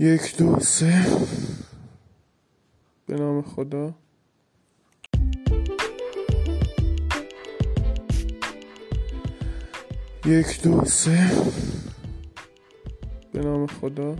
یک دو سه. به نام خدا. یک دو سه. به نام خدا.